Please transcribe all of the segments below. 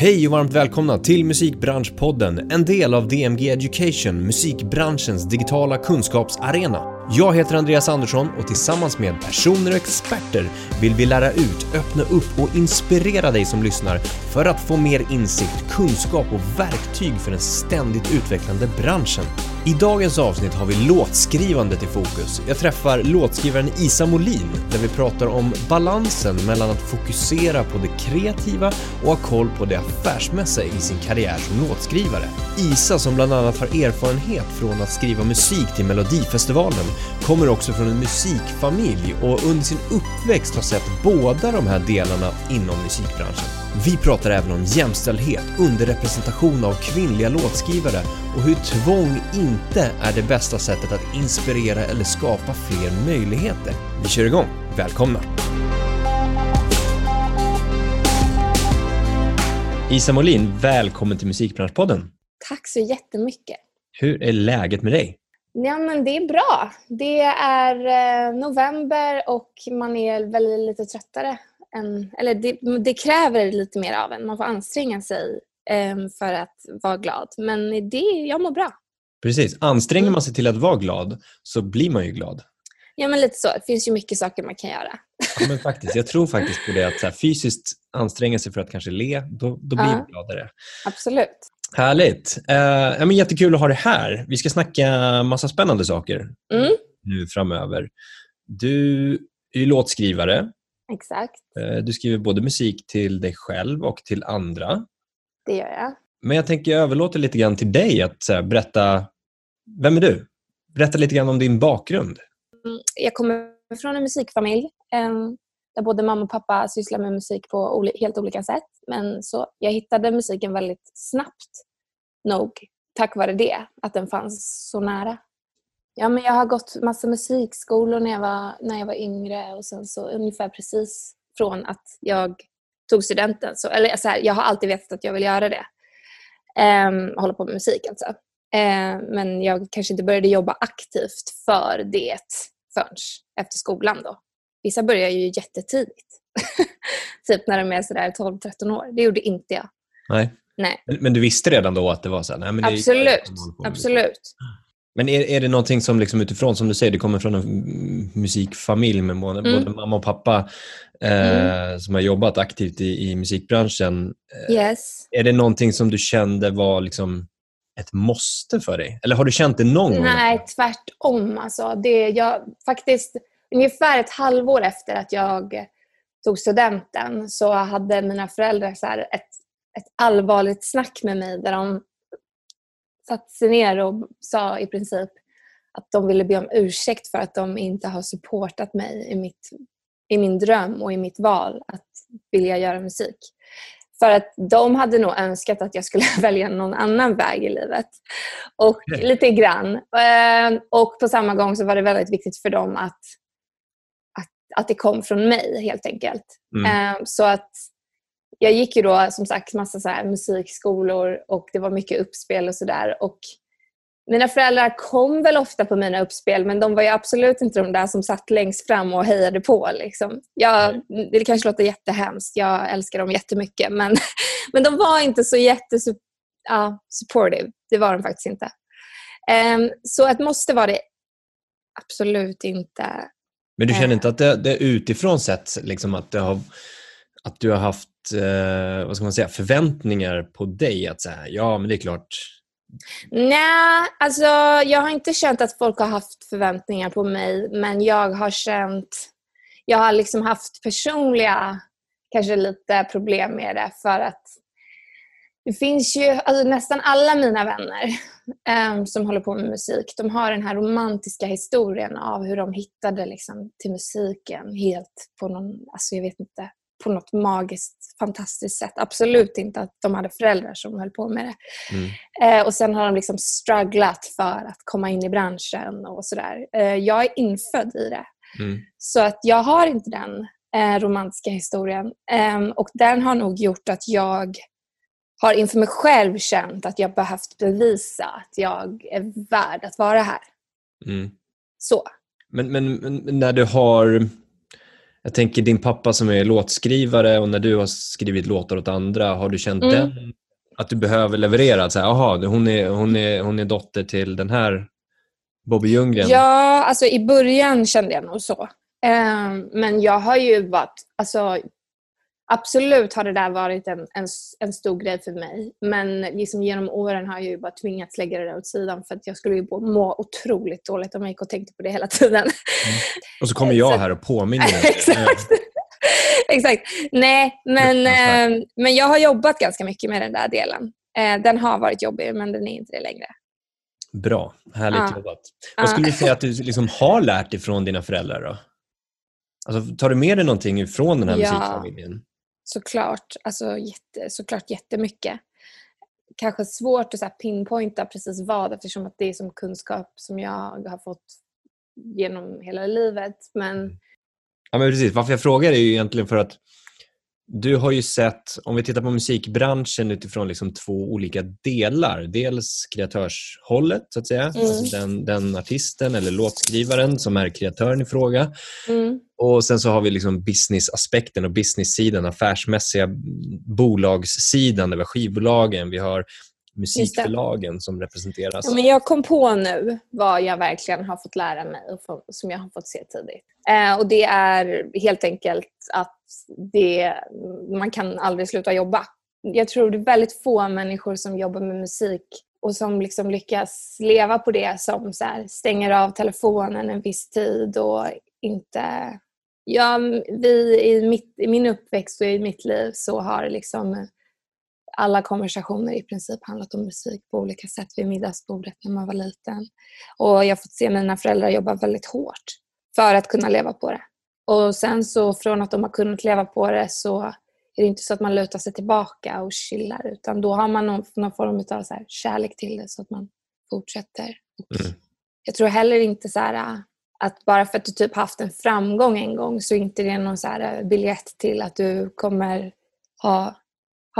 Hej och varmt välkomna till Musikbranschpodden, en del av DMG Education, musikbranschens digitala kunskapsarena. Jag heter Andreas Andersson och tillsammans med personer och experter vill vi lära ut, öppna upp och inspirera dig som lyssnar för att få mer insikt, kunskap och verktyg för den ständigt utvecklande branschen. I dagens avsnitt har vi låtskrivandet i fokus. Jag träffar låtskrivaren Isa Molin där vi pratar om balansen mellan att fokusera på det kreativa och ha koll på det affärsmässiga i sin karriär som låtskrivare. Isa som bland annat har erfarenhet från att skriva musik till Melodifestivalen kommer också från en musikfamilj och under sin uppväxt har sett båda de här delarna inom musikbranschen. Vi pratar även om jämställdhet, underrepresentation av kvinnliga låtskrivare och hur tvång inte är det bästa sättet att inspirera eller skapa fler möjligheter. Vi kör igång, välkomna! Isa Molin, välkommen till Musikbranschpodden. Tack så jättemycket. Hur är läget med dig? Ja, men det är bra. Det är eh, november och man är väl lite tröttare. Än, eller det, det, kräver lite mer av en. Man får anstränga sig eh, för att vara glad. Men det, jag mår bra. Precis. Anstränger man sig till att vara glad så blir man ju glad. Ja, men lite så. Det finns ju mycket saker man kan göra. Ja, men faktiskt. Jag tror faktiskt på det att så här, fysiskt anstränga sig för att kanske le, då, då blir ja, man gladare. Absolut. Härligt. Uh, ja, men jättekul att ha dig här. Vi ska snacka massa spännande saker mm. nu framöver. Du är låtskrivare. Exakt. Uh, du skriver både musik till dig själv och till andra. Det gör jag. Men jag tänker jag överlåter lite grann till dig att berätta. Vem är du? Berätta lite grann om din bakgrund. Mm, jag kommer från en musikfamilj. Där både mamma och pappa sysslar med musik på helt olika sätt. Men så jag hittade musiken väldigt snabbt nog tack vare det, att den fanns så nära. Ja, men jag har gått massa musikskolor när jag var, när jag var yngre och sen så ungefär precis från att jag tog studenten. Så, eller så här, jag har alltid vetat att jag vill göra det. Um, hålla på med musik alltså. Um, men jag kanske inte började jobba aktivt för det förrän efter skolan då. Vissa börjar ju jättetidigt. typ när de är sådär 12-13 år. Det gjorde inte jag. Nej. Nej. Men du visste redan då att det var så? Här, nej, men Absolut. Absolut. Men är, är det någonting som liksom utifrån, som du säger, du kommer från en musikfamilj med både, mm. både mamma och pappa eh, mm. som har jobbat aktivt i, i musikbranschen. Eh, yes. Är det någonting som du kände var liksom ett måste för dig? Eller har du känt det någon gång? Nej, tvärtom. Alltså, det, jag, faktiskt, ungefär ett halvår efter att jag tog studenten så hade mina föräldrar så ett, ett allvarligt snack med mig där de satte sig ner och sa i princip att de ville be om ursäkt för att de inte har supportat mig i, mitt, i min dröm och i mitt val att vilja göra musik. För att de hade nog önskat att jag skulle välja någon annan väg i livet. Och lite grann. Eh, och på samma gång så var det väldigt viktigt för dem att att det kom från mig helt enkelt. Mm. Eh, så att jag gick ju då som sagt massa så musikskolor och det var mycket uppspel och sådär. Mina föräldrar kom väl ofta på mina uppspel men de var ju absolut inte de där som satt längst fram och hejade på. Liksom. Jag, det kanske låter jättehemskt, jag älskar dem jättemycket men, men de var inte så jättesupportive. Ja. Det var de faktiskt inte. Um, så att måste vara det absolut inte. Men du känner inte att det, det utifrån sett liksom att, har, att du har haft eh, vad ska man säga, förväntningar på dig? Att säga, ja men det är klart. Nej, alltså jag har inte känt att folk har haft förväntningar på mig men jag har känt, jag har liksom haft personliga kanske lite problem med det för att det finns ju, alltså nästan alla mina vänner um, som håller på med musik, de har den här romantiska historien av hur de hittade liksom, till musiken helt på någon, alltså jag vet inte, på något magiskt, fantastiskt sätt. Absolut inte att de hade föräldrar som höll på med det. Mm. Eh, och sen har de liksom strugglat för att komma in i branschen och sådär. Eh, jag är infödd i det. Mm. Så att jag har inte den eh, romantiska historien. Ehm, och den har nog gjort att jag har inför mig själv känt att jag behövt bevisa att jag är värd att vara här. Mm. Så. Men, men, men, när du har... Jag tänker din pappa som är låtskrivare och när du har skrivit låtar åt andra, har du känt Mm. den, att du behöver leverera? Att säga, aha, hon är, hon, är, hon är dotter till den här Bobby Ljunggren. Ja, alltså i början kände jag nog så. Eh, men jag har ju varit, alltså absolut har det där varit en, en, en stor grej för mig. Men liksom genom åren har jag ju bara tvingats lägga det där åt sidan för att jag skulle ju må- otroligt dåligt om jag gick och tänkte på det hela tiden. Och så kommer jag här och påminner dig. Exakt. Exakt. Nej, men, eh, men jag har jobbat ganska mycket med den där delen. Eh, den har varit jobbig, men den är inte det längre. Bra, härligt Ja. jobbat. Vad skulle du säga att du liksom har lärt dig från dina föräldrar? Då? Alltså, tar du med dig någonting från den här Ja. musikfamiljen? Såklart, alltså jätte, såklart jättemycket. Kanske svårt att så här pinpointa precis vad eftersom att det är som kunskap som jag har fått genom hela livet. Men mm. Ja, men precis. Varför jag frågar är ju egentligen för att du har ju sett, om vi tittar på musikbranschen utifrån liksom två olika delar. Dels kreatörshållet, så att säga. Mm. Alltså den, den artisten eller låtskrivaren som är kreatören i fråga. mm, Och sen så har vi liksom business-aspekten och business-sidan, affärsmässiga bolagssidan, där vi har skivbolagen, vi har musikförlagen som representeras. ja, men jag kom på nu vad jag verkligen har fått lära mig och som jag har fått se tidigt. Eh, och det är helt enkelt att det, man kan aldrig sluta jobba. Jag tror det är väldigt få människor som jobbar med musik och som liksom lyckas leva på det som så här, stänger av telefonen en viss tid och inte... Ja, vi, i, mitt, I min uppväxt och i mitt liv så har liksom alla konversationer i princip handlat om musik på olika sätt vid middagsbordet när man var liten. Och jag har fått se mina föräldrar jobba väldigt hårt för att kunna leva på det. Och sen så från att de har kunnat leva på det så är det inte så att man lutar sig tillbaka och chillar utan då har man någon, någon form av så kärlek till det så att man fortsätter. Mm. Jag tror heller inte så här äh, att bara för att du typ haft en framgång en gång så är inte det någon så här äh, biljett till att du kommer ha,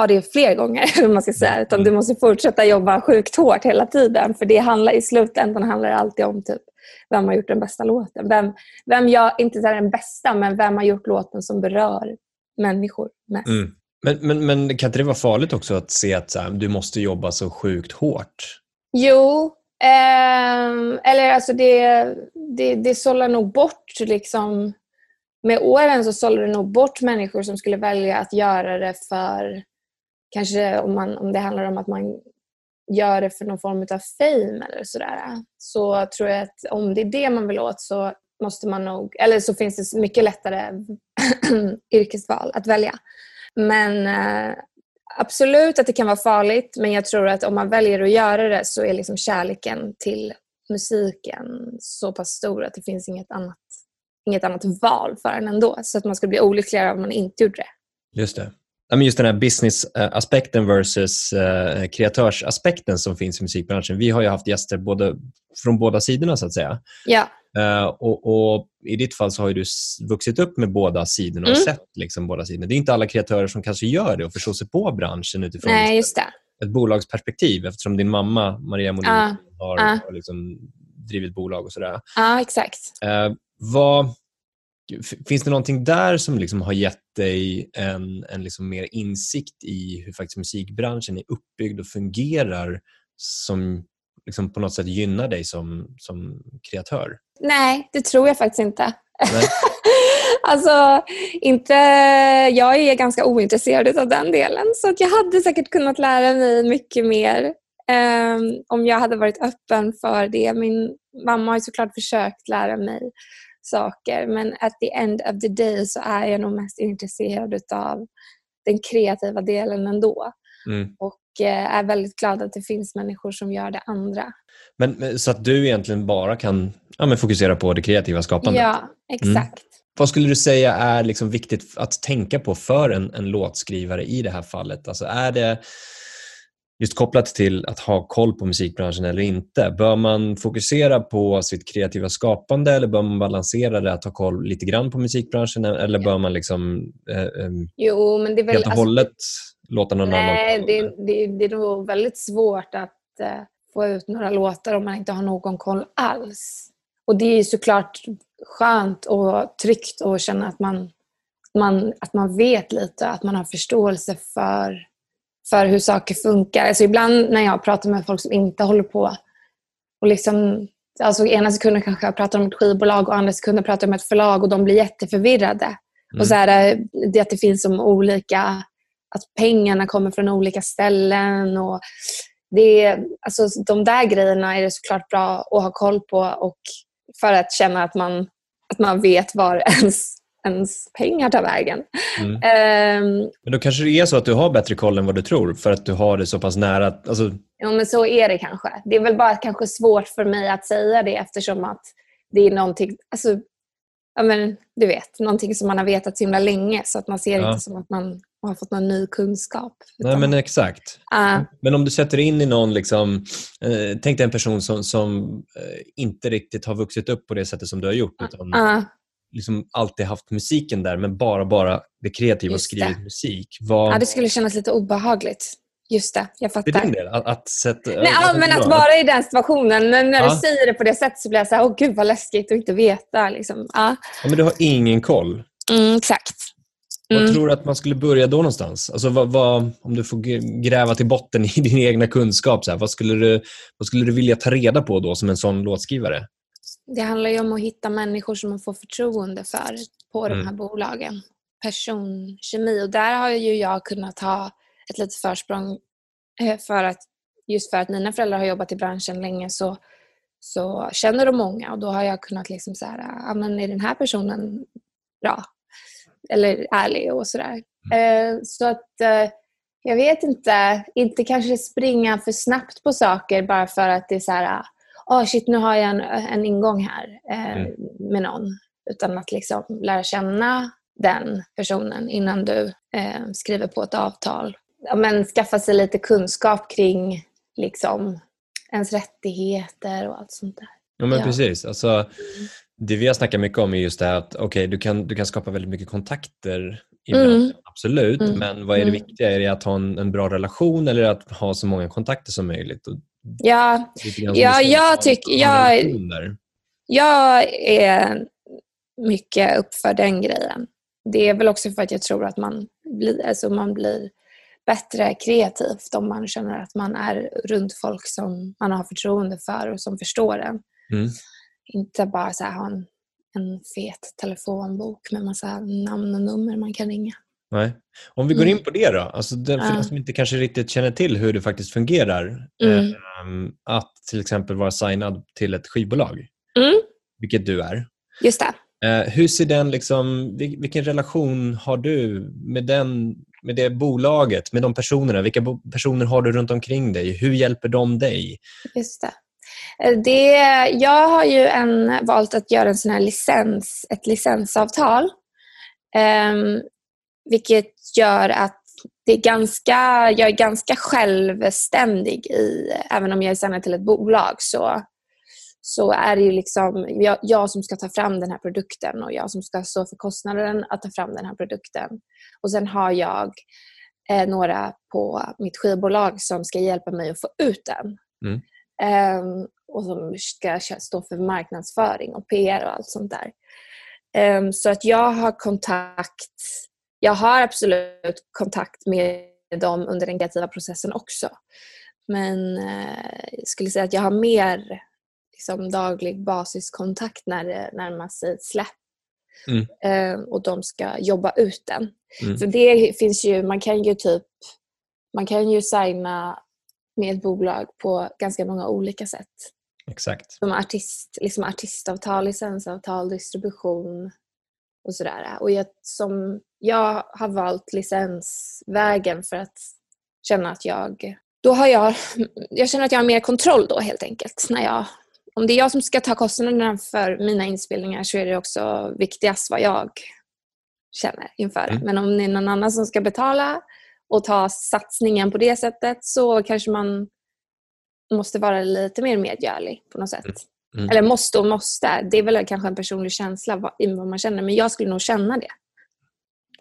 ha det fler gånger. vad man ska säga. Utan du måste fortsätta jobba sjukt hårt hela tiden. För det handlar i slutändan handlar det alltid om typ vem har gjort den bästa låten. Vem, vem jag, inte den bästa, men vem har gjort låten som berör människor mest. Mm. Men, men, men kan inte det vara farligt också att se att så här, du måste jobba så sjukt hårt? Jo, ehm, eller alltså det, det, det sållar nog bort liksom med åren så sållar det nog bort människor som skulle välja att göra det för kanske om, man, om det handlar om att man gör det för någon form av fame eller sådär. Så tror jag att om det är det man vill åt så måste man nog, eller så finns det mycket lättare yrkesval att välja. Men eh, absolut att det kan vara farligt men jag tror att om man väljer att göra det så är liksom kärleken till musiken så pass stor att det finns inget annat, inget annat val för en ändå. Så att man skulle bli olyckligare om man inte gjorde det. Just det. Men just den här business-aspekten versus eh, kreatörsaspekten som finns i musikbranschen. Vi har ju haft gäster både, från båda sidorna så att säga. Ja, Eh, och, och I ditt fall så har ju du vuxit upp med båda sidorna och Mm. sett liksom båda sidorna. Det är inte alla kreatörer som kanske gör det och förstår sig på branschen utifrån nej just det. ett bolagsperspektiv eftersom din mamma Maria Molin Ja, har, ja. har liksom drivit bolag och sådär. Ja, exakt. Eh, vad, finns det någonting där som liksom har gett dig en, en liksom mer insikt i hur faktiskt musikbranschen är uppbyggd och fungerar som liksom på något sätt gynnar dig som, som kreatör? Nej, det tror jag faktiskt inte. Alltså, inte, jag är ganska ointresserad av den delen. Så att jag hade säkert kunnat lära mig mycket mer ehm, om jag hade varit öppen för det. Min mamma har såklart försökt lära mig saker men at the end of the day så är jag nog mest intresserad av den kreativa delen ändå. Mm. Och eh, är väldigt glad att det finns människor som gör det andra. Men, så att du egentligen bara kan ja, men fokusera på det kreativa skapandet? Ja, exakt. Vad skulle du säga är liksom viktigt att tänka på för en, en låtskrivare i det här fallet? Alltså är det just kopplat till att ha koll på musikbranschen eller inte? Bör man fokusera på sitt kreativa skapande eller bör man balansera det att ha koll lite grann på musikbranschen eller bör man liksom eh, eh, Jo, men det är väl... helt och alltså, hållet låta någon Nej, annan? det, det, det är nog väldigt svårt att eh, få ut några låtar om man inte har någon koll alls. Och det är såklart skönt och tryggt att känna att man man, att man vet lite, att man har förståelse för, för hur saker funkar. Alltså ibland när jag pratar med folk som inte håller på och liksom Alltså ena sekunden kanske jag pratar om ett skivbolag och andra sekunden pratar jag om ett förlag och de blir jätteförvirrade. Mm. Och så är det att det finns som olika, att pengarna kommer från olika ställen. och det, alltså, De där grejerna är det såklart bra att ha koll på och för att känna att man, att man vet var ens, ens pengar tar vägen. Mm. Um, men då kanske det är så att du har bättre koll än vad du tror för att du har det så pass nära. Alltså... Ja, men så är det kanske. Det är väl bara kanske svårt för mig att säga det eftersom att det är någonting, alltså, ja, men, du vet, någonting som man har vetat så himla länge så att man ser ja. inte som att man har fått någon ny kunskap. Nej, men exakt. Uh. Men om du sätter in i någon, liksom, eh, tänk dig en person som, som eh, inte riktigt har vuxit upp på det sättet som du har gjort. Utan uh. Liksom alltid haft musiken där, men bara, bara det kreativa och skrivit musik. Vad... Ja, det skulle kännas lite obehagligt. Just det, jag fattar. För din del? Att, att sätta, Nej, ja, men att vara i den situationen. Men när ja. du säger det på det sättet så blir jag så här, åh gud vad läskigt att inte veta. Liksom. Ja. ja. men du har ingen koll? Mm, exakt. Mm. Vad tror du att man skulle börja då någonstans? Alltså, vad, vad, om du får gräva till botten i din egna kunskap, så här, vad, skulle du, vad skulle du vilja ta reda på då som en sån låtskrivare? Det handlar ju om att hitta människor som man får förtroende för på mm. de här bolagen. Personkemi. Och där har ju jag kunnat ha ett litet försprång eh, för att just för att mina föräldrar har jobbat i branschen länge så, så känner de många och då har jag kunnat liksom så här, ja men är den här personen bra? Eller ärlig och sådär. Mm. Eh, så att eh, jag vet inte, inte kanske springa för snabbt på saker bara för att det är så här, oh shit nu har jag en, en ingång här mm. med någon. Utan att liksom lära känna den personen innan du skriver på ett avtal ja, men, skaffa sig lite kunskap kring liksom, ens rättigheter och allt sånt där. Ja, men ja. precis. Alltså, mm. det vi har snackat mycket om är just det här att okay, du, kan, du kan skapa väldigt mycket kontakter ibland, mm. absolut. Mm. Men vad är det mm. viktiga? Är det att ha en, en, bra relation eller att ha så många kontakter som möjligt? Och, ja, ja jag tycker... Jag, jag är mycket upp för den grejen. Det är väl också för att jag tror att man blir, alltså man blir bättre kreativt om man känner att man är runt folk som man har förtroende för och som förstår en. Mm. Inte bara så ha en, en fet telefonbok med massa namn och nummer man kan ringa. Nej. Om vi går mm. in på det då, alltså den, för ja. som inte kanske riktigt känner till hur det faktiskt fungerar. Mm. Eh, att till exempel vara signad till ett skivbolag, mm. vilket du är. Just det. Eh, hur ser den, liksom, vilken relation har du med, den, med det bolaget, med de personerna? Vilka personer har du runt omkring dig? Hur hjälper de dig? Just det. Eh, det jag har ju en, valt att göra en sån här licens, ett licensavtal. Um, vilket gör att det är ganska, jag är ganska självständig i, även om jag är signad till ett bolag så så är det ju liksom jag, jag, som ska ta fram den här produkten och jag som ska stå för kostnaden att ta fram den här produkten. Och sen har jag eh, några på mitt skivbolag som ska hjälpa mig att få ut den. Mm. Eh, och som ska stå för marknadsföring och PR och allt sånt där. Eh, så att jag har kontakt, jag har absolut kontakt med dem under den kreativa processen också. Men eh, jag skulle säga att jag har mer liksom daglig basiskontakt när det närmar sig ett släpp. Mm. Eh, och de ska jobba ut den. Mm. För det finns ju, man kan ju typ man kan ju signa med ett bolag på ganska många olika sätt. Exakt. Som artist, liksom artistavtal, licensavtal, distribution och sådär. Och jag, som, jag har valt licensvägen för att känna att jag då har jag, jag känner att jag har mer kontroll då helt enkelt när jag om det är jag som ska ta kostnaderna för mina inspelningar så är det också viktigast vad jag känner inför det. Mm. Men om det är någon annan som ska betala och ta satsningen på det sättet så kanske man måste vara lite mer medgörlig på något sätt. Mm. Mm. Eller måste och måste. Det är väl kanske en personlig känsla vad man känner, men jag skulle nog känna det.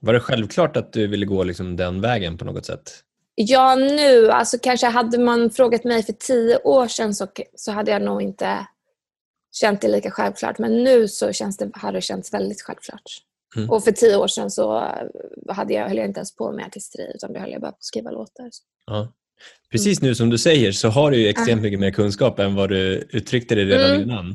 Var det självklart att du ville gå liksom den vägen på något sätt? Ja, nu. Alltså kanske hade man frågat mig för tio år sedan så, så hade jag nog inte känt det lika självklart. Men nu så känns det, har det känts väldigt självklart. Mm. Och för tio år sedan så hade jag, höll jag inte ens på med artisteri utan då höll jag bara på att skriva låtar. Ja. Precis nu som du säger så har du ju extremt mycket mer kunskap än vad du uttryckte det redan mm. innan.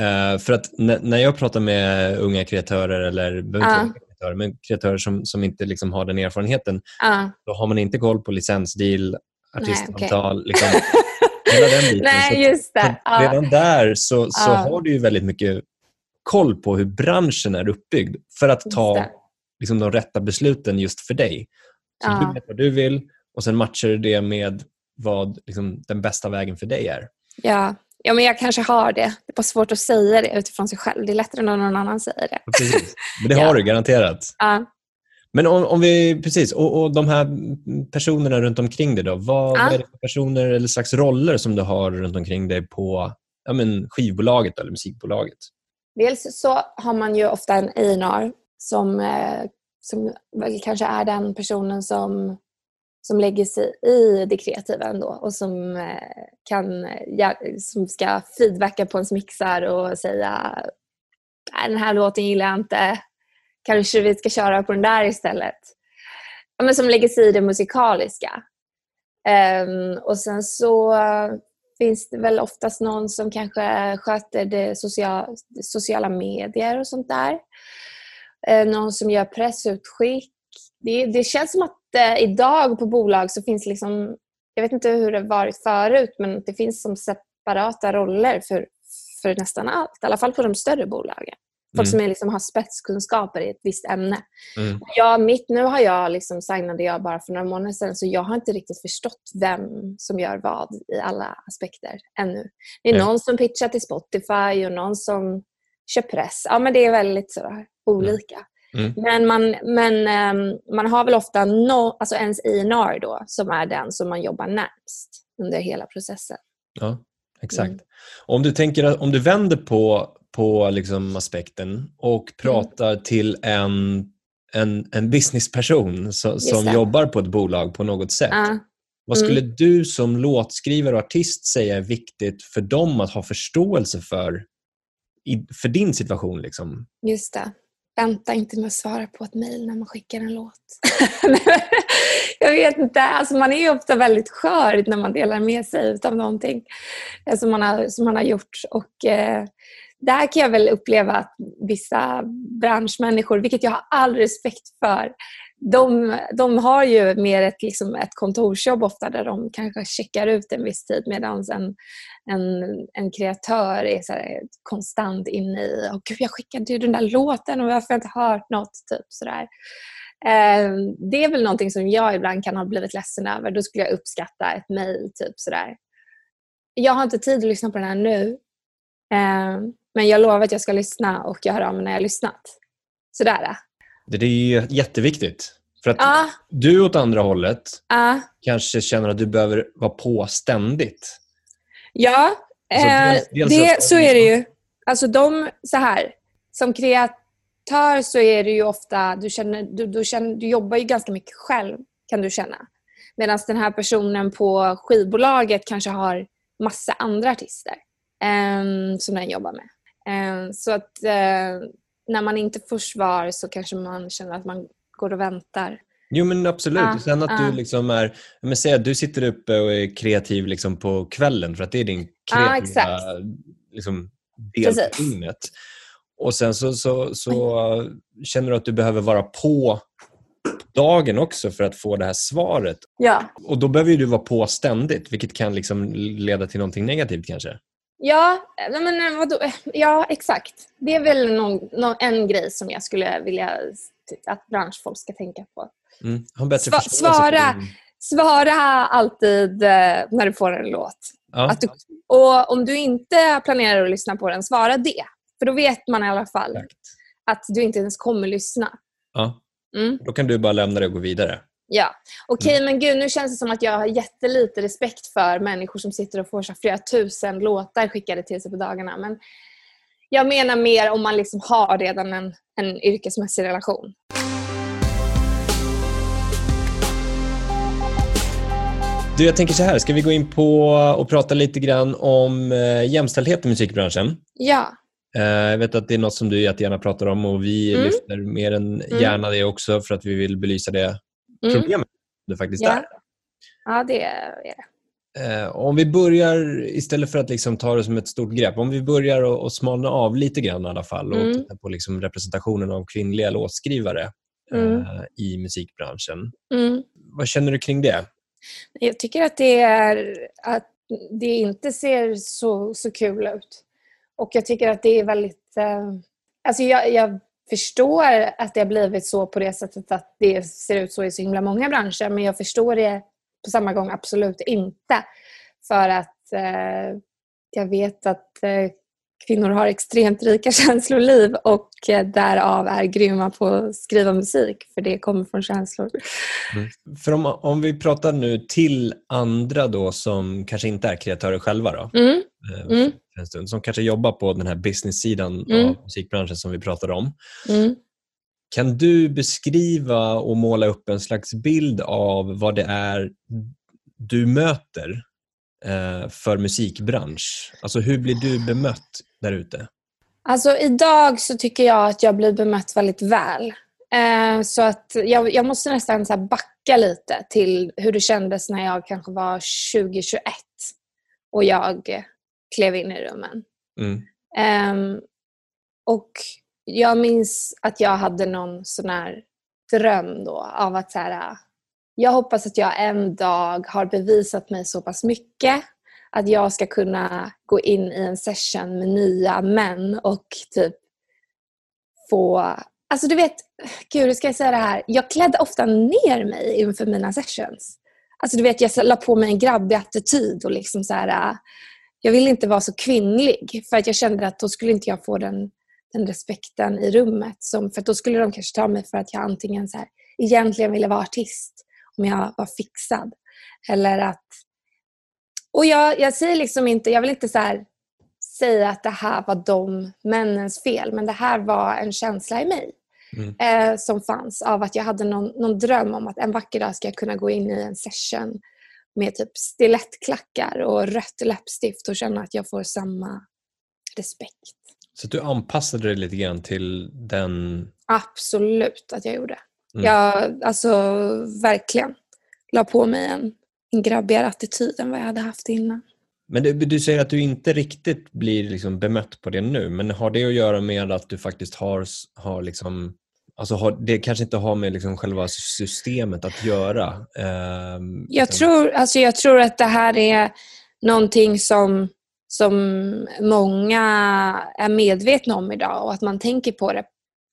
Uh, för att när jag pratar med unga kreatörer eller uh. kreatörer, men kreatörer som, som inte liksom har den erfarenheten, uh. då har man inte koll på licensdeal, artistavtal, okay. liksom, hela den biten. Nej, just det. Redan där så, så har du ju väldigt mycket koll på hur branschen är uppbyggd för att ta liksom, de rätta besluten just för dig. Så Du vet vad du vill och sen matchar du det med vad liksom, den bästa vägen för dig är. Ja. ja, men jag kanske har det. Det är bara svårt att säga det utifrån sig själv. Det är lättare när någon annan säger det. precis. Men det har du garanterat. Ja. Men om, om vi, precis, och, och, de här personerna runt omkring dig då, vad, ja. vad är det för personer eller slags roller som du har runt omkring dig på ja, men skivbolaget eller musikbolaget? Dels så har man ju ofta en A&R som, eh, som kanske är den personen som som lägger sig i det kreativa ändå och som, eh, kan, som ska feedbacka på ens mixar och säga den här låten gillar jag inte. Kanske vi ska köra på den där istället. Ja, men som lägger sig i det musikaliska. Um, och sen så finns det väl oftast någon som kanske sköter det sociala, sociala medier och sånt där. Uh, någon som gör pressutskick. Det, det känns som att idag på bolag så finns liksom, jag vet inte hur det varit förut, men det finns som separata roller för, för nästan allt. I alla fall på de större bolagen. Folk mm. som liksom har spetskunskaper i ett visst ämne. Mm. Jag, mitt, nu har jag liksom signade jag bara för några månader sedan så jag har inte riktigt förstått vem som gör vad i alla aspekter ännu. Det är mm. någon som pitchar till Spotify och någon som kör press. Ja, men det är väldigt sådär olika. Mm. Men, man, men um, man har väl ofta no, alltså ens INR då, som är den som man jobbar närmst under hela processen. Ja, exakt. Mm. Om du tänker om du vänder på, på liksom aspekten och mm. pratar mm. till en, en, en businessperson som, som jobbar på ett bolag på något sätt. Uh. Vad skulle mm. du som låtskrivare och artist säga är viktigt för dem att ha förståelse för i, för din situation? Liksom? Just det. Vänta inte med att svara på ett mejl när man skickar en låt. jag vet inte. Alltså man är ju ofta väldigt skör när man delar med sig av någonting eh, som man har, som man har gjort. Och, eh, där kan jag väl uppleva att vissa branschmänniskor, vilket jag har all respekt för, de, de har ju mer ett, liksom ett kontorsjobb ofta där de kanske checkar ut en viss tid medan en, en, en kreatör är så konstant inne i oh, Gud, jag skickade ju den där låten och varför har jag inte hört något. Typ, sådär. Eh, det är väl någonting som jag ibland kan ha blivit ledsen över. Då skulle jag uppskatta ett mejl. Typ, Jag har inte tid att lyssna på den här nu. Eh, men jag lovar att jag ska lyssna och jag hör av mig när jag har lyssnat. Sådär. Det är jätteviktigt. För att ja. du åt andra hållet ja. kanske känner att du behöver vara på ständigt. Ja, alltså, eh, dels, dels det, så är det ju. Alltså de, så här, som kreatör så är det ju ofta, du, känner, du, du, känner, du jobbar ju ganska mycket själv kan du känna. Medan den här personen på skivbolaget kanske har massa andra artister eh, som den jobbar med. Eh, så att eh, när man inte får svar så kanske man känner att man går och väntar. Jo men absolut. Ah, Sen att ah. du liksom är, men säg att du sitter uppe och är kreativ liksom på kvällen för att det är din kreativa ah, liksom, del på dygnet. Och sen så, så, så känner du att du behöver vara på dagen också för att få det här svaret. Ja. Och då behöver du vara på ständigt vilket kan liksom leda till någonting negativt kanske. Ja, men vadå? ja exakt. Det är väl någon, någon, en grej som jag skulle vilja att branschfolk ska tänka på. Mm. Sva svara, svara alltid eh, när du får en låt. Ja. Du, och Om du inte planerar att lyssna på den, svara det. För då vet man i alla fall Exakt. att du inte ens kommer lyssna. Ja. Mm. Då kan du bara lämna det och gå vidare. Ja. Okej, okay, mm. men gud, nu känns det som att jag har jättelite respekt för människor som sitter och får så flera tusen låtar skickade till sig på dagarna. Men jag menar mer om man liksom har redan en, en yrkesmässig relation. Du, jag tänker så här, ska vi gå in på och prata lite grann om eh, jämställdhet i musikbranschen? Ja. Eh, jag vet att det är något som du jättegärna pratar om och vi Mm. lyfter mer än Mm. gärna det också för att vi vill belysa det. Problemet det faktiskt Ja. är. Ja, det är det. Eh, om vi börjar, istället för att liksom ta det som ett stort grepp, om vi börjar och, och smalna av lite grann i alla fall och Mm. titta på liksom representationen av kvinnliga låtskrivare Mm. eh, i musikbranschen. Mm. Vad känner du kring det? Jag tycker att det, är, att det inte ser så, så kul ut. Och jag tycker att det är väldigt... Eh, alltså jag, jag förstår att det har blivit så på det sättet att det ser ut så i så himla många branscher. Men jag förstår det på samma gång absolut inte. För att eh, jag vet att eh, kvinnor har extremt rika känsloliv och eh, därav är grymma på att skriva musik. För det kommer från känslor. För om, om vi pratar nu till andra då som kanske inte är kreatörer själva då, Mm, Mm. för en stund, som kanske jobbar på den här business-sidan Mm. av musikbranschen som vi pratade om. mm. Kan du beskriva och måla upp en slags bild av vad det är du möter eh, för musikbransch? Alltså hur blir du bemött där ute? Alltså idag så tycker jag att jag blir bemött väldigt väl. Eh, så att jag, jag måste nästan så backa lite till hur det kändes när jag kanske var 2021 och jag klev in i rummen. Mm. Ehm, och jag minns att jag hade någon sån här dröm då av att så här, jag hoppas att jag en dag har bevisat mig så pass mycket att jag ska kunna gå in i en session med nya män och typ få... Alltså du vet, gud hur ska jag säga det här? Jag klädde ofta ner mig inför mina sessions. Alltså du vet, jag la på mig en grabbig attityd och liksom så här... Jag ville inte vara så kvinnlig för att jag kände att då skulle inte jag få den, den respekten i rummet. Som, för då skulle de kanske ta mig för att jag antingen så här, egentligen ville vara artist om jag var fixad. Eller att... Och jag, jag säger liksom inte, jag vill inte så här säga att det här var de männens fel, men det här var en känsla i mig Mm. eh, som fanns av att jag hade någon, någon dröm om att en vacker dag ska jag kunna gå in i en session med typ stilettklackar och rött läppstift och känna att jag får samma respekt. Så du anpassade dig lite grann till den... Absolut att jag gjorde. Mm. Jag, alltså verkligen, la på mig en, en grabbigare attityd än vad jag hade haft innan. Men du, du säger att du inte riktigt blir liksom bemött på det nu, men har det att göra med att du faktiskt har, har liksom Alltså har, det kanske inte har med liksom själva systemet att göra. ehm, Jag tror, alltså jag tror att det här är någonting som, som många är medvetna om idag och att man tänker på det.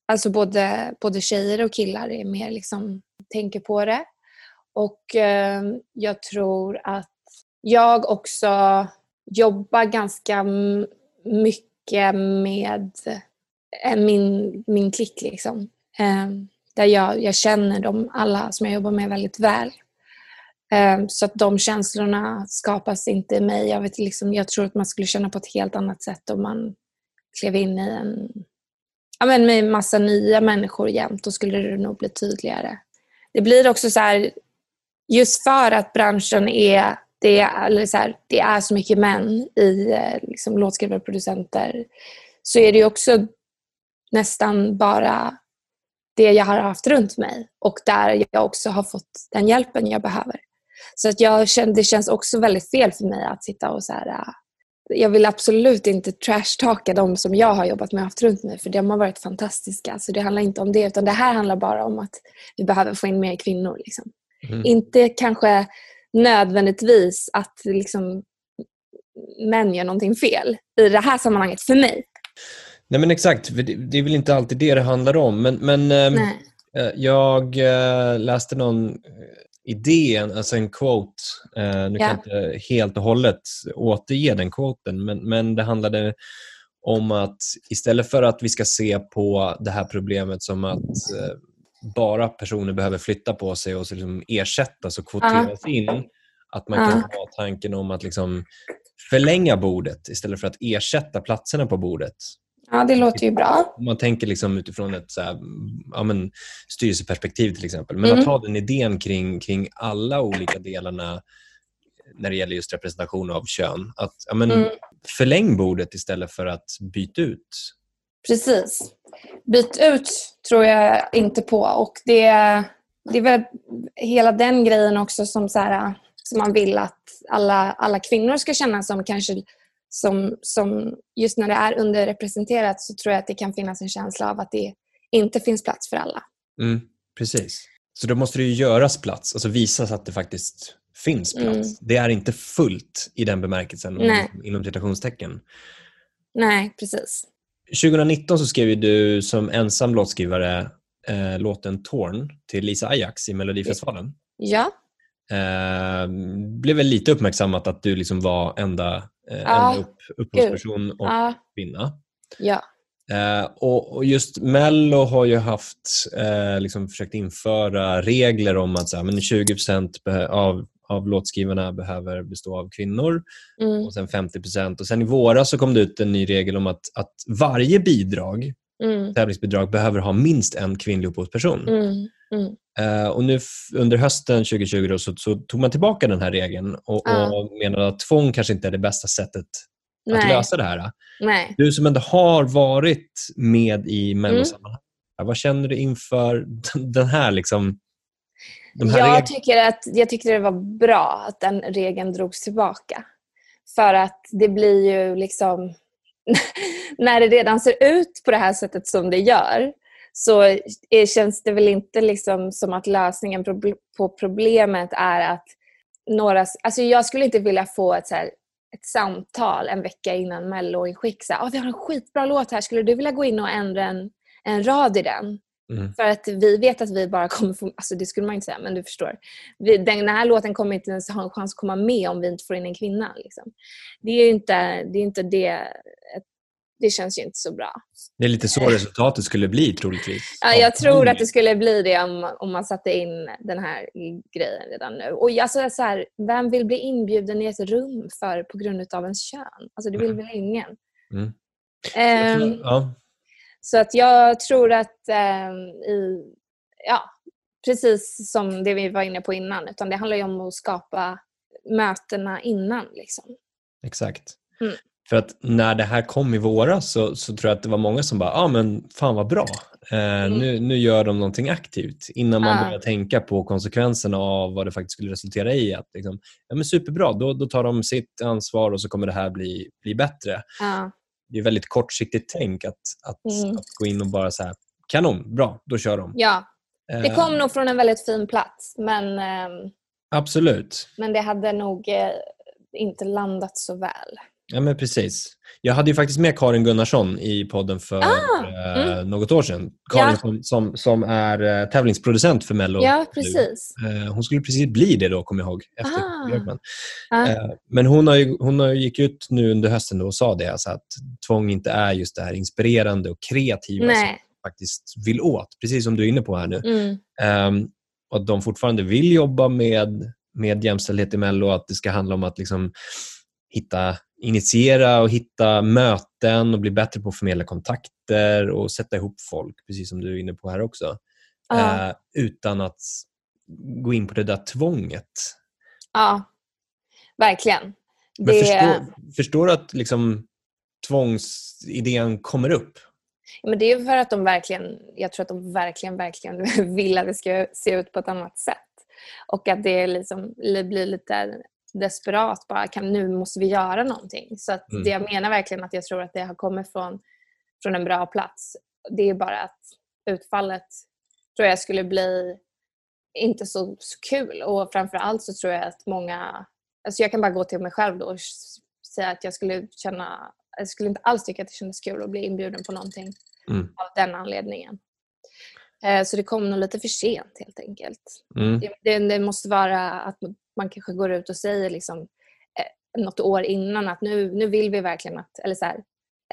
Alltså både, både tjejer och killar är mer liksom, tänker på det. Och eh, jag tror att jag också jobbar ganska mycket med eh, min, min klick. Liksom. Eh, där jag, jag känner dem alla som jag jobbar med väldigt väl. Eh, Så att de känslorna skapas inte i mig. Jag, vet, liksom, jag tror att man skulle känna på ett helt annat sätt om man klev in i en ja, men med massa nya människor jämt. Då skulle det nog bli tydligare. Det blir också så här, just för att branschen är det, är, eller så här, det är så mycket män i eh, liksom, låtskrivare och producenter så är det ju också nästan bara det jag har haft runt mig och där jag också har fått den hjälpen jag behöver. Så att jag känner, det känns också väldigt fel för mig att sitta och så här, äh, jag vill absolut inte trashtalka de som jag har jobbat med och haft runt mig för de har varit fantastiska. Så det handlar inte om det utan det här handlar bara om att vi behöver få in mer kvinnor. Liksom. Mm. Inte kanske nödvändigtvis att liksom, män gör någonting fel i det här sammanhanget för mig. Nej men exakt, det, är väl inte alltid det det handlar om. Men, men ehm, Nej. eh, jag eh, läste någon eh, idé, alltså en quote. Nu kan Ja. jag inte helt och hållet återge den quoten, men, men det handlade om att istället för att vi ska se på det här problemet som att bara personer behöver flytta på sig och liksom ersättas och kvoteras in, att man kan ha tanken om att liksom förlänga bordet istället för att ersätta platserna på bordet. Ja, det låter ju bra. Om man tänker liksom utifrån ett så här, ja, men, styrelseperspektiv till exempel. Men Mm. att ha den idén kring, kring alla olika delarna när det gäller just representation av kön. Att, ja, men, Mm. förläng bordet istället för att byta ut. Precis. Byt ut tror jag inte på. Och det, det är väl hela den grejen också som, så här, som man vill att alla, alla kvinnor ska känna som kanske som, som just när det är underrepresenterat så tror jag att det kan finnas en känsla av att det inte finns plats för alla. Mm, precis. Så då måste det ju göras plats, alltså visas att det faktiskt finns plats. Mm. Det är inte fullt i den bemärkelsen, Nej. inom citationstecken. Nej, precis. 2019 så skrev du som ensam låtskrivare eh, låten Torn till Lisa Ajax i Melodifestivalen. Ja. Eh, blev väl lite uppmärksammat att du liksom var enda, eh, ja. enda upp, upphovsperson och ja. kvinna. Ja. Eh, och, och, just Mello har ju haft, eh, liksom försökt införa regler om att så här, men 20 av, av låtskrivarna behöver bestå av kvinnor mm. och sen 50% och sen i våras så kom det ut en ny regel om att, att varje bidrag, mm. tävlingsbidrag behöver ha minst en kvinnlig upphovsperson. Mm. Mm. Uh, och nu under hösten 2020 då, så, så, tog man tillbaka den här regeln och, ah. och menade att tvång kanske inte är det bästa sättet Nej. att lösa det här. Nej. Du som ändå har varit med i mellosammanhang, mm. vad känner du inför den här liksom, de här jag, tycker att, jag tyckte det var bra att den regeln drogs tillbaka. För att det blir ju liksom... när det redan ser ut på det här sättet som det gör så känns det väl inte liksom som att lösningen på problemet är att några... Alltså jag skulle inte vilja få ett, så här, ett samtal en vecka innan Mello i skick. Så här, oh, vi har en skitbra låt här, skulle du vilja gå in och ändra en, en rad i den? Mm. För att vi vet att vi bara kommer få, alltså det skulle man inte säga, men du förstår. Vi, den här låten kommer inte ens ha en chans att komma med om vi inte får in en kvinna. Liksom. Det är inte det, är inte det det känns ju inte så bra. Det är lite så resultatet skulle bli troligtvis. Ja, jag tror att det skulle bli det om, om man satte in den här grejen redan nu. Och alltså, så här, vem vill bli inbjuden i ett rum för på grund av ens kön? Alltså, det vill mm. väl ingen? Mm. Um, ja. Så att jag tror att um, i, ja, precis som det vi var inne på innan, utan det handlar ju om att skapa mötena innan. Liksom. Exakt. Mm. För att när det här kom i våras så, så tror jag att det var många som bara, ja ah, men fan vad bra. Eh, mm. nu, nu gör de någonting aktivt innan man ah. börjar tänka på konsekvenserna av vad det faktiskt skulle resultera i. Att liksom, ja, men superbra, då, då tar de sitt ansvar och så kommer det här bli, bli bättre. Ah. Det är väldigt kortsiktigt tänk att, att, mm. att gå in och bara så här, kanon, bra, då kör de. Ja, det kom eh. nog från en väldigt fin plats men eh, Absolut. Men det hade nog eh, inte landat så väl. Ja, men precis. Jag hade ju faktiskt med Karin Gunnarsson i podden för ah, eh, mm. något år sedan. Karin ja. som, som, som, är eh, tävlingsproducent för Mello. Ja, precis. Eh, hon skulle precis bli det då, kommer jag ihåg, efter ah. Ah. Men hon, har ju, hon har gick ut nu under hösten och sa det, alltså att tvång inte är just det här inspirerande och kreativa Nej. som faktiskt vill åt, precis som du är inne på här nu. Mm. Och att de fortfarande vill jobba med, med jämställdhet i Mello, att det ska handla om att liksom hitta initiera och hitta möten och bli bättre på att förmedla kontakter och sätta ihop folk, precis som du är inne på här också. Ja. Eh, utan att gå in på det där tvånget. Ja, verkligen. Men det... förstår, förstår du att liksom, tvångsidén kommer upp? Men det är för att de verkligen, jag tror att de verkligen, verkligen vill att det ska se ut på ett annat sätt. Och att det liksom blir lite desperat bara, kan, nu måste vi göra någonting. Så mm. det jag menar verkligen att jag tror att det har kommit från, från en bra plats. Det är bara att utfallet tror jag skulle bli inte så, så kul och framförallt så tror jag att många, alltså jag kan bara gå till mig själv då och säga att jag skulle känna, jag skulle inte alls tycka att det kändes kul att bli inbjuden på någonting mm. av den anledningen. Eh, så det kom nog lite för sent helt enkelt. Mm. Det, det, måste vara att man kanske går ut och säger liksom, eh, något år innan att nu, nu vill vi verkligen att, eller så här,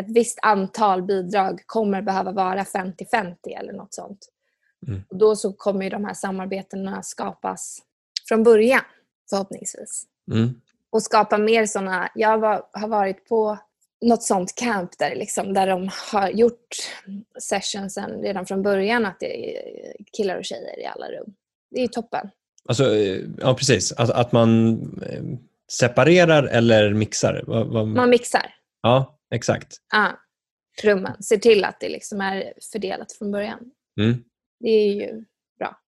ett visst antal bidrag kommer behöva vara 50-50 eller något sånt. Mm. Och då så kommer de här samarbetena skapas från början förhoppningsvis. Mm. Och skapa mer sådana, jag var, har varit på något sånt camp där, liksom, där de har gjort sessionsen redan från början att det är killar och tjejer i alla rum. Det är ju toppen. Alltså, eh, ja, precis. Att, att man eh, separerar eller mixar? Vad, vad... Man mixar. Ja, exakt. Ja, rummen. Ser till att det liksom är fördelat från början. Mm. Det är ju bra.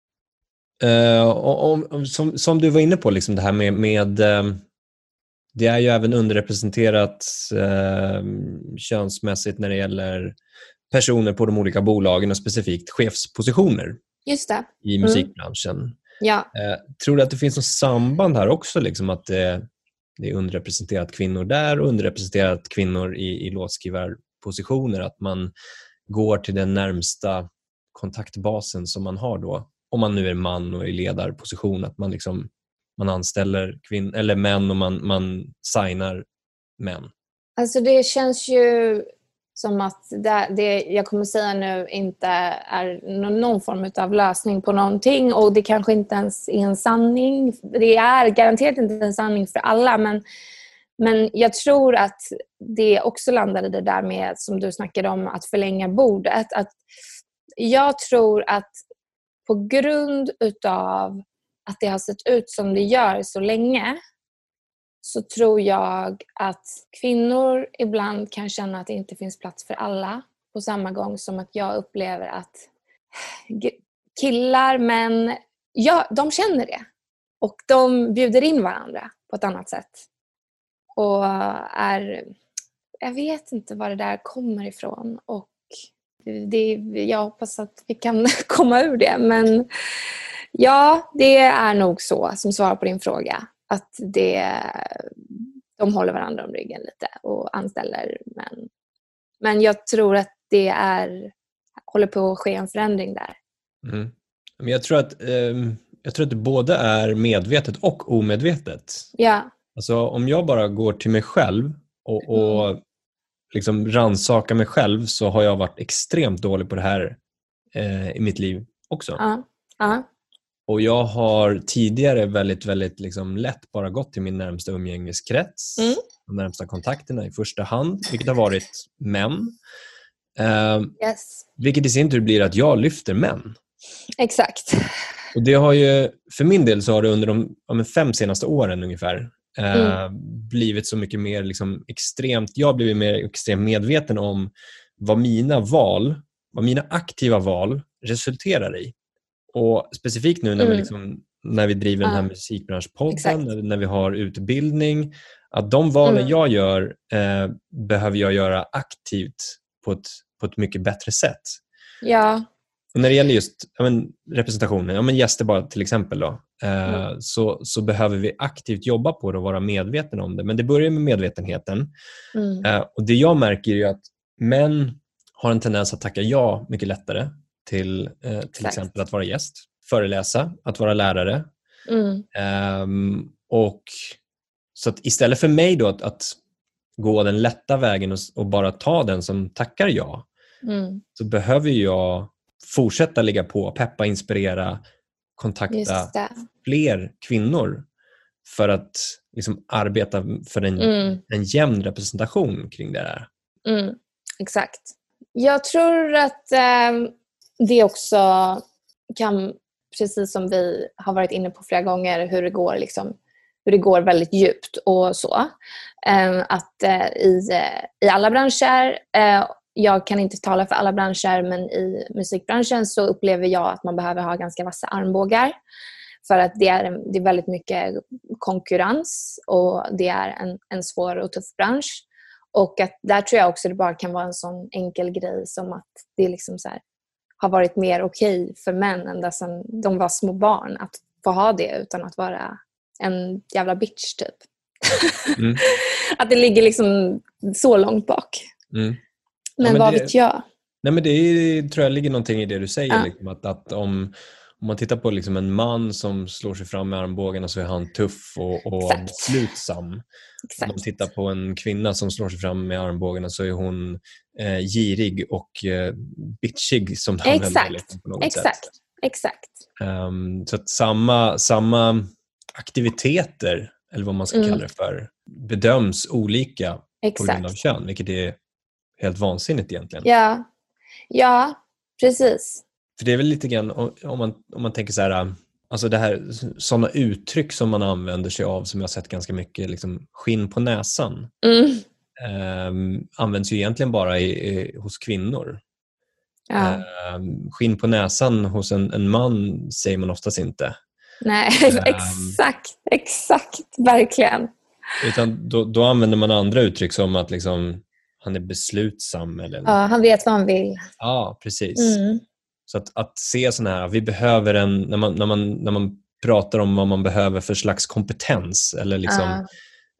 Eh, och, om, som, som du var inne på, liksom det här med, med eh, det är ju även underrepresenterat eh, könsmässigt när det gäller personer på de olika bolagen och specifikt chefspositioner Just det. i musikbranschen. Ja. Eh, tror du att det finns något samband här också? Liksom att det, det är underrepresenterat kvinnor där och underrepresenterat kvinnor i, i låtskrivarpositioner? Att man går till den närmsta kontaktbasen som man har då. Om man nu är man och i ledarposition, att man, liksom, man anställer kvin- eller män och man, man signar män. Alltså det känns ju som att det, det jag kommer säga nu inte är någon, någon form av lösning på någonting och det kanske inte ens är en sanning. Det är garanterat inte en sanning för alla men, men jag tror att det också landar i det där med som du snackade om att förlänga bordet. Att jag tror att på grund utav att det har sett ut som det gör så länge så tror jag att kvinnor ibland kan känna att det inte finns plats för alla på samma gång som att jag upplever att killar, män, ja, de känner det. Och de bjuder in varandra på ett annat sätt. Och är... Jag vet inte var det där kommer ifrån. Och det, jag hoppas att vi kan komma ur det. Men ja, det är nog så som svar på din fråga att det, de håller varandra om ryggen lite och anställer män. Men jag tror att det är, håller på att ske en förändring där. Mm. Men jag, tror att, ehm, jag tror att det både är medvetet och omedvetet. Ja, Alltså om jag bara går till mig själv och, och liksom rannsakar mig själv så har jag varit extremt dålig på det här eh, i mitt liv också. ja, ja, Och jag har tidigare väldigt, väldigt liksom lätt bara gått till min närmsta umgängeskrets, Mm. de närmsta kontakterna i första hand, vilket har varit män. Eh, yes. vilket i sin tur blir att jag lyfter män. Exakt. Och det har ju, för min del så har det under de ja, fem senaste åren ungefär eh, blivit så mycket mer liksom extremt, jag har blivit mer extremt medveten om vad mina val, vad mina aktiva val resulterar i. Och specifikt nu när, vi, Mm. liksom, när vi driver den här Ja. musikbranschpodden, när, när vi har utbildning, att de valen Mm. jag gör eh, behöver jag göra aktivt på ett, på ett mycket bättre sätt. Ja, Och när det gäller just ja, men, representationen, ja, men gäster bara till exempel, då, eh, Mm. så, så behöver vi aktivt jobba på det och vara medvetna om det. Men det börjar med medvetenheten. mm. Eh, och Det jag märker är ju att män har en tendens att tacka ja mycket lättare till eh, till Exakt. exempel att vara gäst, föreläsa, att vara lärare. Mm. Ehm, och Så att istället för mig då att, att gå den lätta vägen och, och bara ta den som tackar ja, Mm. så behöver jag fortsätta ligga på, peppa, inspirera, kontakta fler kvinnor för att liksom arbeta för en, Mm. en jämn representation kring det här. Mm, exakt. Jag tror att eh, det också kan, precis som vi har varit inne på flera gånger, hur det går, liksom, hur det går väldigt djupt och så. Ehm, att eh, i, eh, i alla branscher, eh, jag kan inte tala för alla branscher, men i musikbranschen så upplever jag att man behöver ha ganska vassa armbågar. För att det är, det är väldigt mycket konkurrens och det är en, en svår och tuff bransch. Och att där tror jag också det bara kan vara en sån enkel grej som att det liksom så här, har varit mer okej för män ända sedan de var små barn att få ha det utan att vara en jävla bitch typ. Mm. att det ligger liksom så långt bak. Mm. Men, men vad det- vet jag? Nej, men det är, tror jag ligger någonting i det du säger. Ja. Liksom, att, att om, om man tittar på liksom en man som slår sig fram med armbågarna så är han tuff och, och Exakt. beslutsam. Om man Exakt. tittar på en kvinna som slår sig fram med armbågarna så är hon eh, girig och eh, bitchig som det Exakt. liksom, på något Exakt. sätt. Exakt. Ehm, så att samma, samma aktiviteter, eller vad man ska Mm. kalla det för, bedöms olika på grund av Exakt. kön, vilket är helt vansinnigt egentligen. Ja. ja, precis. För det är väl lite grann om man, om man tänker så här, alltså det här, sådana uttryck som man använder sig av som jag har sett ganska mycket, liksom skinn på näsan. Mm. eh, används ju egentligen bara i, i, hos kvinnor. Ja. Eh, skinn på näsan hos en, en man säger man oftast inte. Nej, Ehm. exakt, exakt, verkligen. Utan då, då använder man andra uttryck som att liksom, han är beslutsam. Eller, Ja, han vet vad han vill. Ja, precis. Mm. Så att, att se sådana här, vi behöver en, när man, när, man, när man pratar om vad man behöver för slags kompetens eller liksom,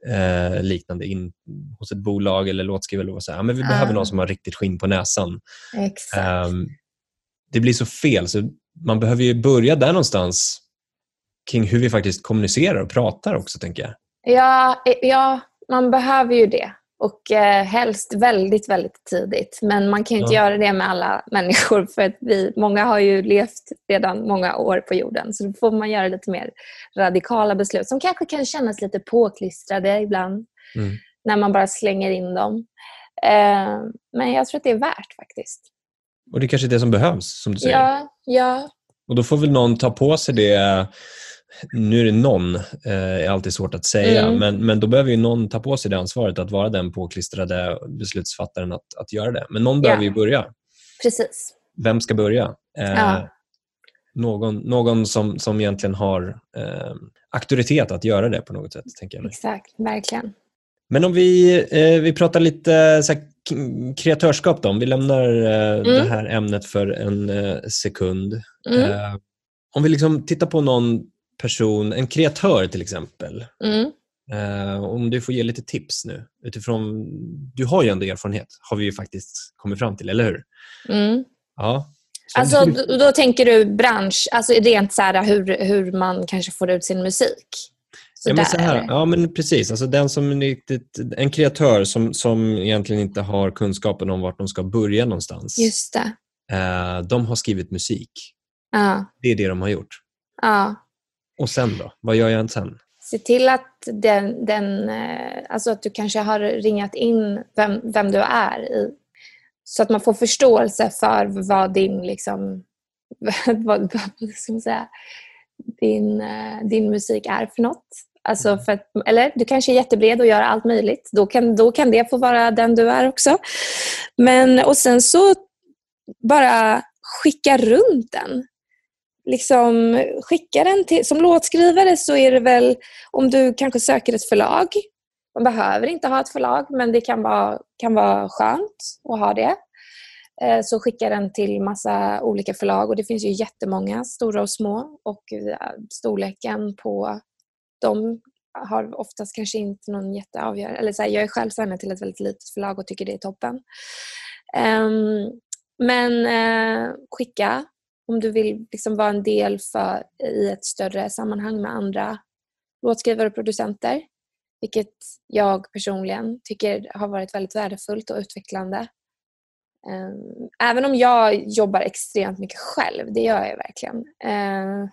Ja. eh, liknande in, hos ett bolag eller låtskrivare. Eller så här, men vi Ja. behöver någon som har riktigt skinn på näsan. Exakt. Ehm, det blir så fel, så man behöver ju börja där någonstans kring hur vi faktiskt kommunicerar och pratar också, tänker jag. Ja, eh, ja, man behöver ju det. Och eh, helst väldigt, väldigt tidigt. Men man kan ju inte Ja. göra det med alla människor för att vi, många har ju levt redan många år på jorden. Så då får man göra lite mer radikala beslut som kanske kan kännas lite påklistrade ibland Mm. när man bara slänger in dem. Eh, men jag tror att det är värt faktiskt. Och det är kanske är det som behövs, som du säger. Ja, ja, Och då får väl någon ta på sig det. Nu är det någon, eh, är alltid svårt att säga, Mm. men, men då behöver ju någon ta på sig det ansvaret att vara den påklistrade beslutsfattaren att, att göra det. Men någon behöver ju börja. precis. Vem ska börja? Eh, Ja. Någon, någon som, som egentligen har eh, auktoritet att göra det på något sätt. tänker jag. Exakt, verkligen. Men om vi, eh, vi pratar lite så här, kreatörskap då, om vi lämnar eh, det här ämnet för en eh, sekund. Mm. Eh, om vi liksom tittar på någon person, en kreatör till exempel. Mm. Eh, om du får ge lite tips nu utifrån, du har ju ändå erfarenhet, har vi ju faktiskt kommit fram till, eller hur? Mm. Ja. Så Alltså, hur- då, tänker du bransch, alltså rent så här hur, hur man kanske får ut sin musik? Så ja, men så här, ja, men precis. Alltså den som riktigt, en kreatör som, som egentligen inte har kunskapen om vart de ska börja någonstans. Just det. Eh, de har skrivit musik. Ja, Det är det de har gjort. ja. Och sen då? Vad gör jag sen? Se till att, den, den, eh, alltså att du kanske har ringat in vem, vem du är i, så att man får förståelse för vad din, liksom, vad, vad ska man säga, din, eh, din musik är för något. Alltså för att, eller du kanske är jättebred och gör allt möjligt. Då kan, då kan det få vara den du är också. Men, och sen så bara skicka runt den. Liksom skicka den till, som låtskrivare så är det väl om du kanske söker ett förlag. Man behöver inte ha ett förlag men det kan vara, kan vara skönt att ha det. Eh, så skicka den till massa olika förlag och det finns ju jättemånga, stora och små. Och eh, storleken på dem har oftast kanske inte någon jätteavgörande... Eller så här, jag är själv signad till ett väldigt litet förlag och tycker det är toppen. Ehm, men eh, skicka om du vill liksom vara en del för, i ett större sammanhang med andra låtskrivare och producenter. Vilket jag personligen tycker har varit väldigt värdefullt och utvecklande. Ehm, även om jag jobbar extremt mycket själv, det gör jag verkligen, eh,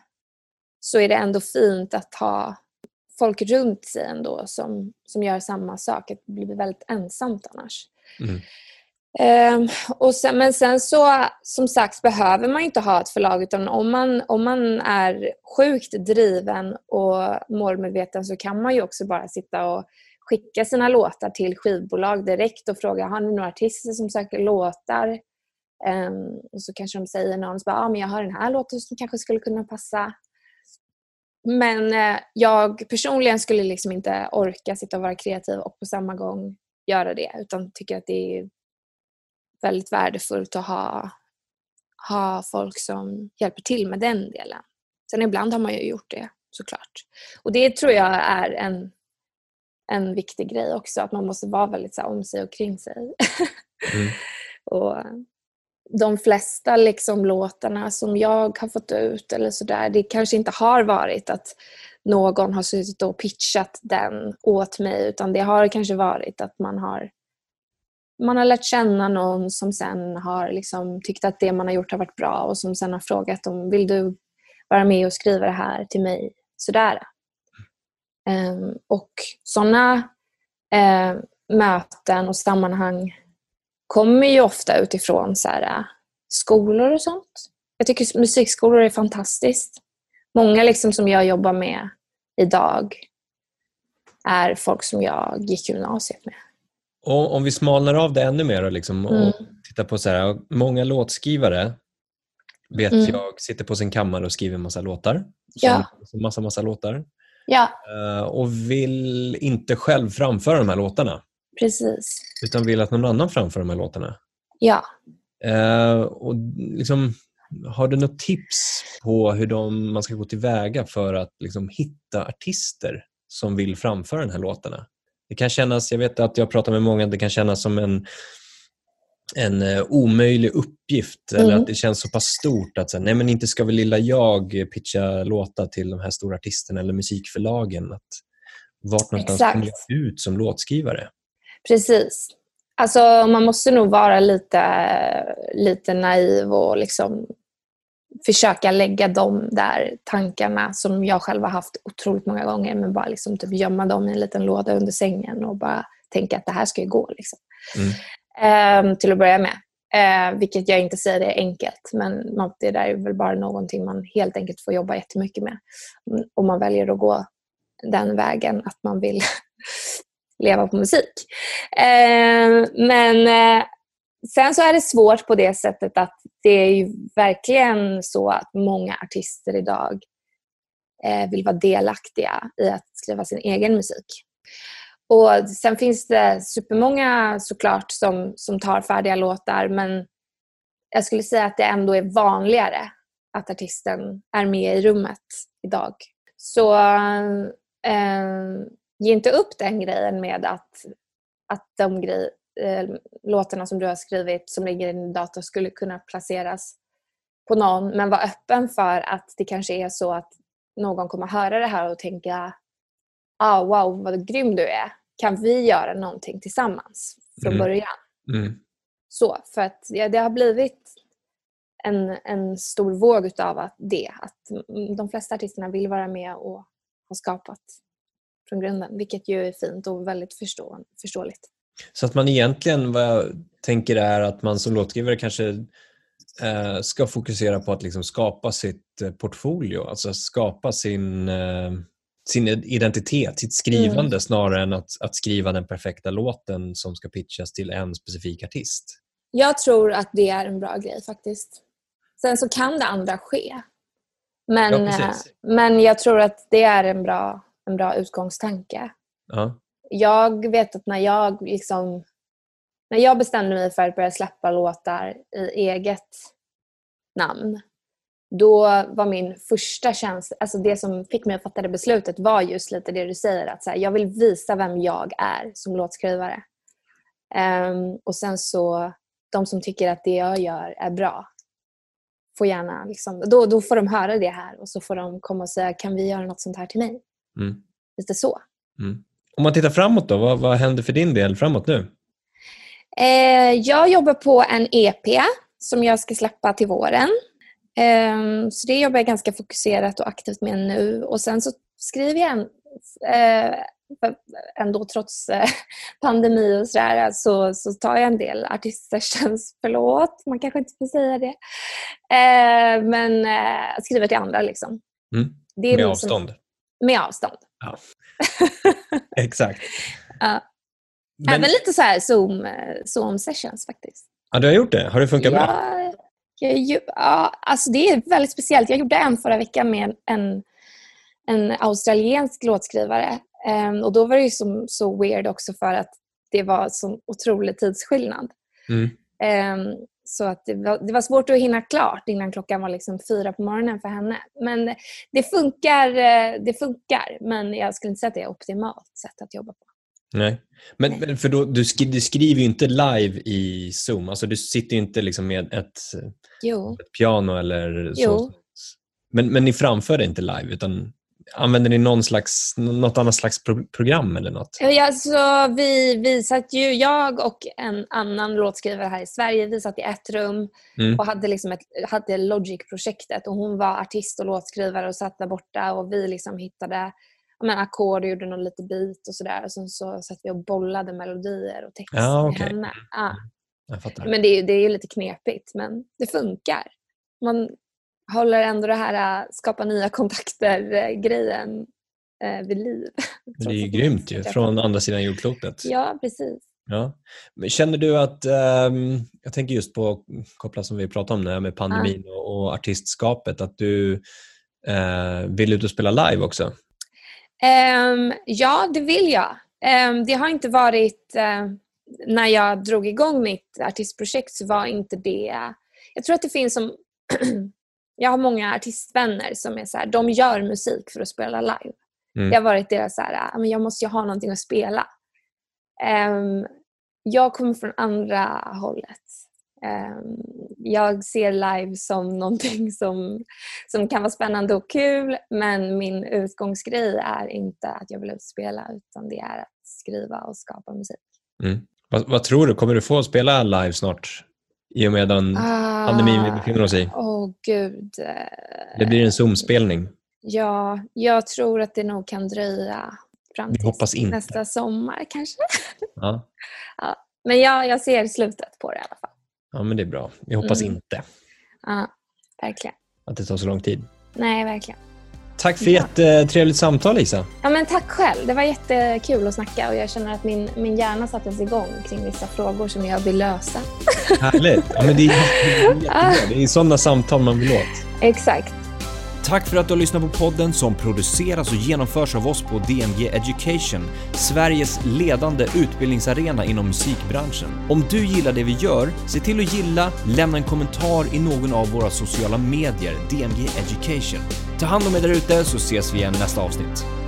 så är det ändå fint att ha folk runt sig ändå som, som gör samma sak. Det blir väldigt ensamt annars. Mm. Um, och sen, men sen så, som sagt, behöver man inte ha ett förlag utan om man, om man är sjukt driven och målmedveten så kan man ju också bara sitta och skicka sina låtar till skivbolag direkt och fråga har ni några artister som söker låtar? Um, och så kanske de säger någon så bara, ah, men jag har den här låten som kanske skulle kunna passa. Men uh, jag personligen skulle liksom inte orka sitta och vara kreativ och på samma gång göra det utan tycker att det är väldigt värdefullt att ha, ha folk som hjälper till med den delen. Sen ibland har man ju gjort det såklart. Och det tror jag är en, en viktig grej också, att man måste vara väldigt så här, om sig och kring sig. Mm. och de flesta liksom låtarna som jag har fått ut eller sådär, det kanske inte har varit att någon har suttit och pitchat den åt mig utan det har kanske varit att man har man har lärt känna någon som sen har liksom tyckt att det man har gjort har varit bra och som sen har frågat om vill du vara med och skriva det här till mig? Sådär. Um, och sådana uh, eh, möten och sammanhang kommer ju ofta utifrån så här, eh, skolor och sånt. Jag tycker musikskolor är fantastiskt. Många liksom som jag jobbar med idag är folk som jag gick gymnasiet med. Och om vi smalnar av det ännu mer och, liksom, Mm. och tittar på så här, många låtskrivare vet Mm. jag sitter på sin kammare och skriver massa låtar. Ja. Massa, massa låtar. Ja, Eh, och vill inte själv framföra de här låtarna precis. utan vill att någon annan framför de här låtarna. Ja. Eh, och liksom, har du något tips på hur de, man ska gå tillväga för att liksom, hitta artister som vill framföra de här låtarna? Det kan kännas, jag vet att jag pratar med många, det kan kännas som en, en eh, omöjlig uppgift eller Mm. att det känns så pass stort att nej men inte ska väl lilla jag pitcha låtar till de här stora artisterna eller musikförlagen. Att, vart någonstans Exakt. kommer jag ut som låtskrivare? Precis. Alltså man måste nog vara lite, lite naiv och liksom försöka lägga de där tankarna som jag själv har haft otroligt många gånger men bara liksom typ gömma dem i en liten låda under sängen och bara tänka att det här ska ju gå. Liksom. Mm. Ehm, till att börja med. Eh, vilket jag inte säger är enkelt men det där är väl bara någonting man helt enkelt får jobba jättemycket med. Mm, Om man väljer att gå den vägen att man vill leva på musik. Eh, men eh, sen så är det svårt på det sättet att det är ju verkligen så att många artister idag eh, vill vara delaktiga i att skriva sin egen musik. Och Sen finns det supermånga såklart som, som tar färdiga låtar men jag skulle säga att det ändå är vanligare att artisten är med i rummet idag. Så eh, ge inte upp den grejen med att, att de grej, eh, låtarna som du har skrivit som ligger i din dator skulle kunna placeras på någon. Men var öppen för att det kanske är så att någon kommer höra det här och tänka ah, wow vad grym du är. Kan vi göra någonting tillsammans från Mm. början? Mm. Så, för att ja, det har blivit en, en stor våg utav att det. Att de flesta artisterna vill vara med och ha skapat från grunden. Vilket ju är fint och väldigt förstå, förståeligt. Så att man egentligen, vad jag tänker är att man som låtskrivare kanske eh, ska fokusera på att liksom skapa sitt eh, portfolio, alltså skapa sin, eh, sin identitet, sitt skrivande snarare än att, att skriva den perfekta låten som ska pitchas till en specifik artist. Jag tror att det är en bra grej faktiskt. Sen så kan det andra ske. Men, Ja, men jag tror att det är en bra, en bra utgångstanke. Ja. Jag vet att när jag liksom när jag bestämde mig för att börja släppa låtar i eget namn då var min första känsla, alltså det som fick mig att fatta det beslutet var just lite det du säger att så här, jag vill visa vem jag är som låtskrivare. Ehm, och sen så, de som tycker att det jag gör är bra får gärna, liksom, då, då får de höra det här och så får de komma och säga kan vi göra något sånt här till mig? Mm. Lite så. Mm. Om man tittar framåt då, vad, vad händer för din del framåt nu? Eh, jag jobbar på en EP som jag ska släppa till våren. Eh, så det jobbar jag ganska fokuserat och aktivt med nu. Och sen så skriver jag en, eh, ändå trots eh, pandemi och sådär så, så tar jag en del artistsessions. Förlåt, man kanske inte får säga det. Eh, men eh, skriver till andra liksom. Mm. Det är Med som- avstånd? Med avstånd. Ja. Exakt. Ja. Men, Även lite så här Zoom, eh, Zoom sessions faktiskt. ja, du har gjort det? Har det funkat bra? Ja, jag, ju- ja, alltså det är väldigt speciellt. Jag gjorde en förra veckan med en, en australiensk låtskrivare. Ehm, och då var det ju som, så weird också för att det var så otrolig tidsskillnad. Mm. Ehm, så att det var, det var svårt att hinna klart innan klockan var liksom fyra på morgonen för henne. Men det funkar, eh, det funkar men jag skulle inte säga att det är optimalt sätt att jobba på. Nej. Men, Nej. för då, du, skri, du skriver ju inte live i Zoom. Alltså du sitter ju inte liksom med ett, ett piano eller så. Jo. Men, men ni framför det inte live utan använder ni någon slags, något annat slags pro, program eller något? Ja, så vi, vi satt ju, jag och en annan låtskrivare här i Sverige, vi satt i ett rum Mm. och hade, liksom ett, hade Logic-projektet. Och hon var artist och låtskrivare och satt där borta och vi liksom hittade ackord och gjorde någon lite beat och sådär. Och sen så satt vi och bollade melodier och text Ja, med okej. henne. Ja. Men det är, det är ju lite knepigt, men det funkar. Man håller ändå det här äh, skapa nya kontakter-grejen äh, vid liv. Det är ju grymt ju, från andra sidan jordklotet. Ja, precis. Ja. Men känner du att, um, jag tänker just på, kopplat som vi pratade om med pandemin och, och, artistskapet, att du uh, vill ut och spela live också? Um, ja, det vill jag. Um, det har inte varit, uh, när jag drog igång mitt artistprojekt så var inte det, jag tror att det finns som jag har många artistvänner som är så här, de gör musik för att spela live. Mm. Det har varit deras så här, men jag måste ju ha någonting att spela. Um, jag kommer från andra hållet. Um, jag ser live som någonting som, som kan vara spännande och kul men min utgångsgrej är inte att jag vill ut spela utan det är att skriva och skapa musik. Mm. Vad, vad, tror du? Kommer du få spela live snart? I och med den ah, pandemin vi befinner oss i? Åh oh, gud. Det blir en Zoom-spelning. Ja, jag tror att det nog kan dröja fram till nästa sommar kanske. Ja. ja. Men jag, jag ser slutet på det i alla fall. Ja, men det är bra. Vi hoppas mm. inte. Ja, verkligen. Att det tar så lång tid. Nej, verkligen. Tack för ja. jättetrevligt samtal Lisa. Ja, men tack själv. Det var jättekul att snacka och jag känner att min, min hjärna sattes igång kring vissa frågor som jag vill lösa. Härligt. Ja, men det, är, det, är det är sådana samtal man vill åt. Exakt. Tack för att du har lyssnat på podden som produceras och genomförs av oss på DMG Education, Sveriges ledande utbildningsarena inom musikbranschen. Om du gillar det vi gör, se till att gilla, lämna en kommentar i någon av våra sociala medier, DMG Education. Ta hand om er därute så ses vi igen nästa avsnitt.